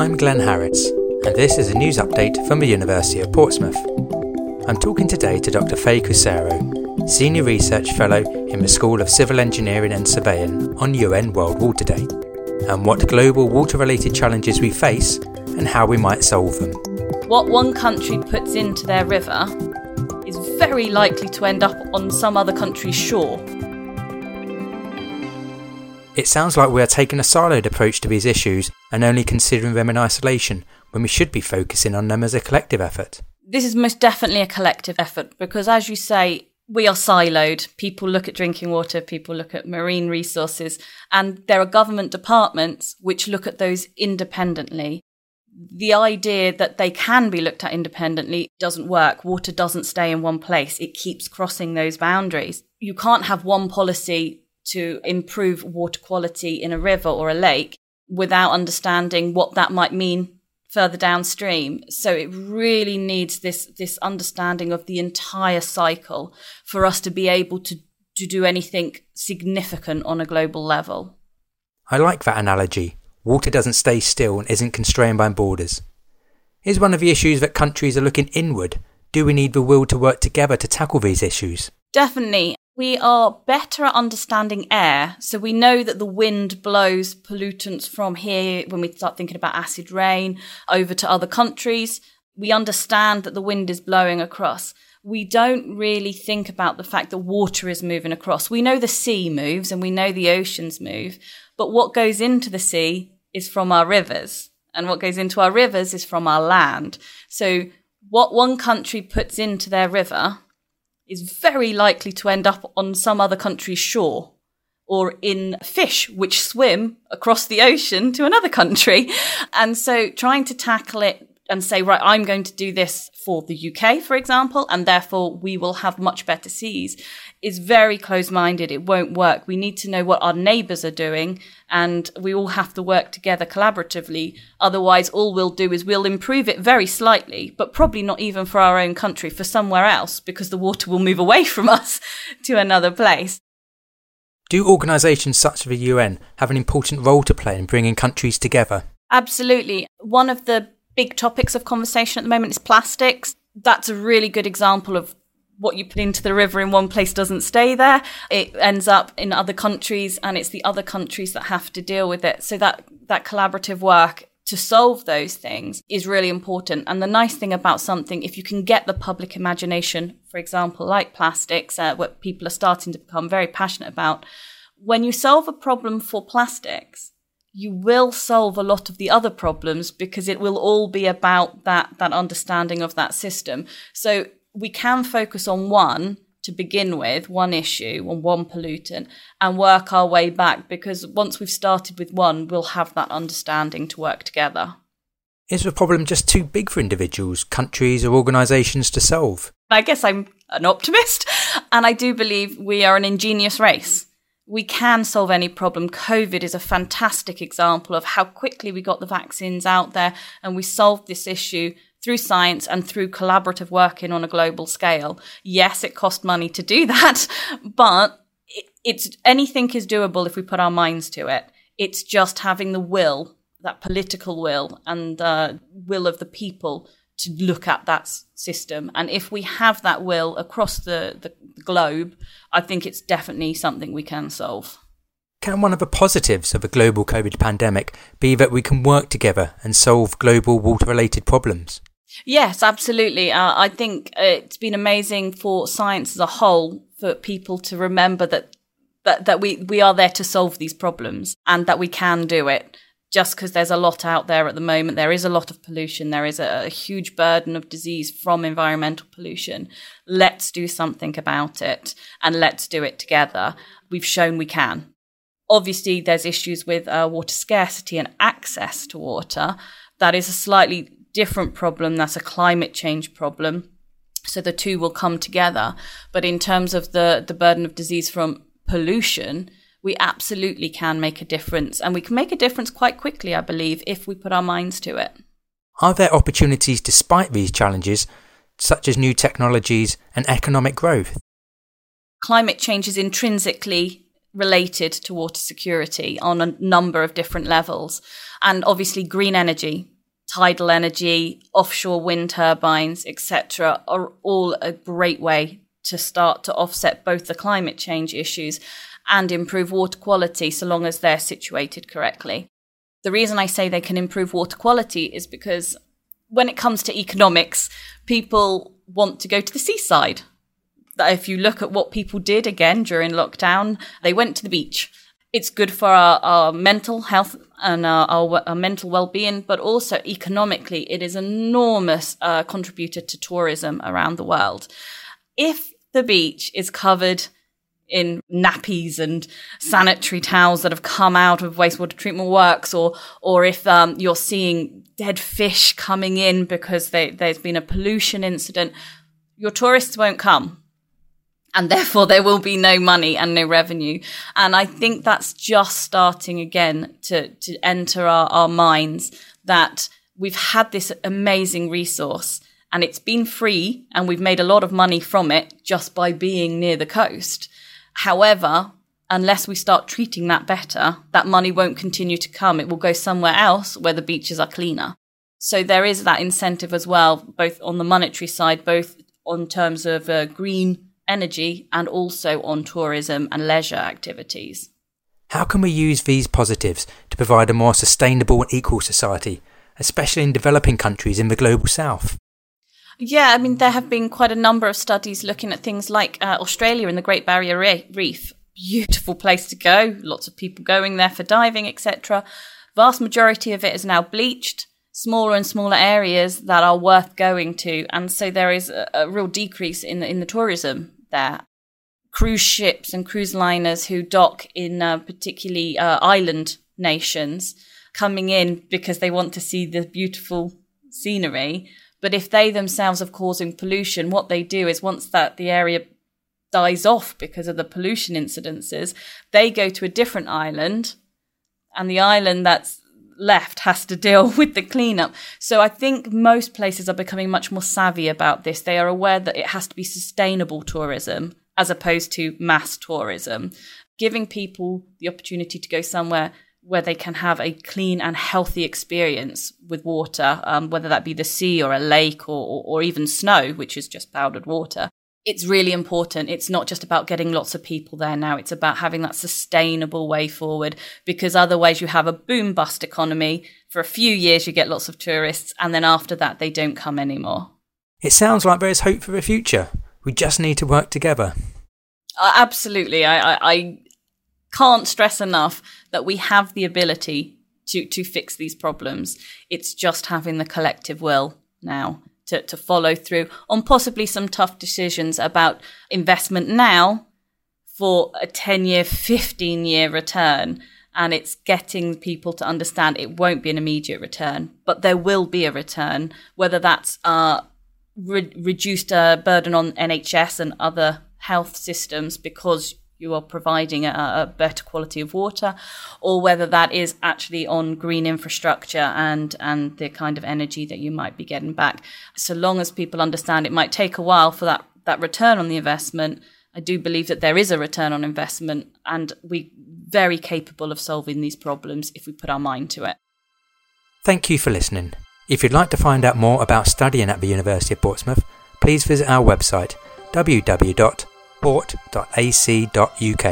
I'm Glenn Harris, and this is a news update from the University of Portsmouth. I'm talking today to Dr. Fay Couceiro, Senior Research Fellow in the School of Civil Engineering and Surveying on UN World Water Day, and what global water related challenges we face and how we might solve them. What one country puts into their river is very likely to end up on some other country's shore. It sounds like we are taking a siloed approach to these issues and only considering them in isolation when we should be focusing on them as a collective effort. This is most definitely a collective effort because, as you say, we are siloed. People look at drinking water, people look at marine resources, and there are government departments which look at those independently. The idea that they can be looked at independently doesn't work. Water doesn't stay in one place, it keeps crossing those boundaries. You can't have one policy to improve water quality in a river or a lake without understanding what that might mean further downstream. So it really needs this this understanding of the entire cycle for us to be able to, to do anything significant on a global level. I like that analogy. Water doesn't stay still and isn't constrained by borders. Is one of the issues that countries are looking inward? Do we need the will to work together to tackle these issues? Definitely we are better at understanding air. So we know that the wind blows pollutants from here when we start thinking about acid rain over to other countries. We understand that the wind is blowing across. We don't really think about the fact that water is moving across. We know the sea moves and we know the oceans move, but what goes into the sea is from our rivers. And what goes into our rivers is from our land. So what one country puts into their river is very likely to end up on some other country's shore or in fish which swim across the ocean to another country. And so trying to tackle it and say, right, I'm going to do this for the UK, for example, and therefore we will have much better seas, is very close minded. It won't work. We need to know what our neighbours are doing, and we all have to work together collaboratively. Otherwise, all we'll do is we'll improve it very slightly, but probably not even for our own country, for somewhere else, because the water will move away from us to another place. Do organisations such as the UN have an important role to play in bringing countries together? Absolutely. One of the big topics of conversation at the moment is plastics. That's a really good example of what you put into the river in one place doesn't stay there. It ends up in other countries and it's the other countries that have to deal with it. So that, that collaborative work to solve those things is really important. And the nice thing about something, if you can get the public imagination, for example, like plastics, uh, what people are starting to become very passionate about, when you solve a problem for plastics, you will solve a lot of the other problems because it will all be about that that understanding of that system. So we can focus on one to begin with, one issue on one pollutant, and work our way back because once we've started with one, we'll have that understanding to work together. Is the problem just too big for individuals, countries, or organisations to solve? I guess I'm an optimist, and I do believe we are an ingenious race we can solve any problem. COVID is a fantastic example of how quickly we got the vaccines out there and we solved this issue through science and through collaborative working on a global scale. Yes, it cost money to do that, but it's anything is doable if we put our minds to it. It's just having the will, that political will and uh, will of the people to look at that system. And if we have that will across the, the globe, I think it's definitely something we can solve. Can one of the positives of a global COVID pandemic be that we can work together and solve global water related problems? Yes, absolutely. Uh, I think it's been amazing for science as a whole for people to remember that, that, that we, we are there to solve these problems and that we can do it just because there's a lot out there at the moment. There is a lot of pollution. There is a, a, huge burden of disease from environmental pollution. Let's do something about it and let's do it together. We've shown we can. Obviously, there's issues with uh, water scarcity and access to water. That is a slightly different problem. That's a climate change problem. So the two will come together. But in terms of the, the burden of disease from pollution, we absolutely can make a difference. And we can make a difference quite quickly, I believe, if we put our minds to it. Are there opportunities despite these challenges, such as new technologies and economic growth? Climate change is intrinsically related to water security on a number of different levels. And obviously, green energy, tidal energy, offshore wind turbines, etc., are all a great way to start to offset both the climate change issues and improve water quality so long as they're situated correctly. The reason I say they can improve water quality is because when it comes to economics, people want to go to the seaside. If you look at what people did again during lockdown, they went to the beach. It's good for our, our mental health and our, our, our mental well-being, but also economically, it is an enormous uh, contributor to tourism around the world. If the beach is covered in nappies and sanitary towels that have come out of wastewater treatment works, or or if um, you're seeing dead fish coming in because they, there's been a pollution incident, your tourists won't come. And therefore, there will be no money and no revenue. And I think that's just starting again to, to enter our, our minds that we've had this amazing resource and it's been free and we've made a lot of money from it just by being near the coast. However, unless we start treating that better, that money won't continue to come. It will go somewhere else where the beaches are cleaner. So there is that incentive as well, both on the monetary side, both on terms of uh, green energy and also on tourism and leisure activities. How can we use these positives to provide a more sustainable and equal society, especially in developing countries in the global south? Yeah, I mean, there have been quite a number of studies looking at things like uh, Australia and the Great Barrier Reef. Beautiful place to go. Lots of people going there for diving, etc. Vast majority of it is now bleached. Smaller and smaller areas that are worth going to, and so there is a, a real decrease in the in the tourism there. Cruise ships and cruise liners who dock in uh, particularly uh, island nations coming in because they want to see the beautiful scenery but if they themselves are causing pollution, what they do is once that the area dies off because of the pollution incidences, they go to a different island and the island that's left has to deal with the cleanup. So I think most places are becoming much more savvy about this. They are aware that it has to be sustainable tourism as opposed to mass tourism, giving people the opportunity to go somewhere where they can have a clean and healthy experience with water, um, whether that be the sea or a lake or, or, or even snow, which is just powdered water. It's really important. It's not just about getting lots of people there now. It's about having that sustainable way forward because otherwise you have a boom bust economy. For a few years, you get lots of tourists, and then after that, they don't come anymore. It sounds like there is hope for the future. We just need to work together. Uh, absolutely. I, I, I can't stress enough that we have the ability to, to fix these problems. It's just having the collective will now to, to follow through on possibly some tough decisions about investment now for a 10 year, 15 year return. And it's getting people to understand it won't be an immediate return, but there will be a return, whether that's uh, re- reduced uh, burden on NHS and other health systems because you are providing a, a, better quality of water, or whether that is actually on green infrastructure and and the kind of energy that you might be getting back. So long as people understand it might take a while for that that return on the investment, I do believe that there is a return on investment, and we very capable of solving these problems if we put our mind to it. Thank you for listening. If you'd like to find out more about studying at the University of Portsmouth, please visit our website www port.ac.uk.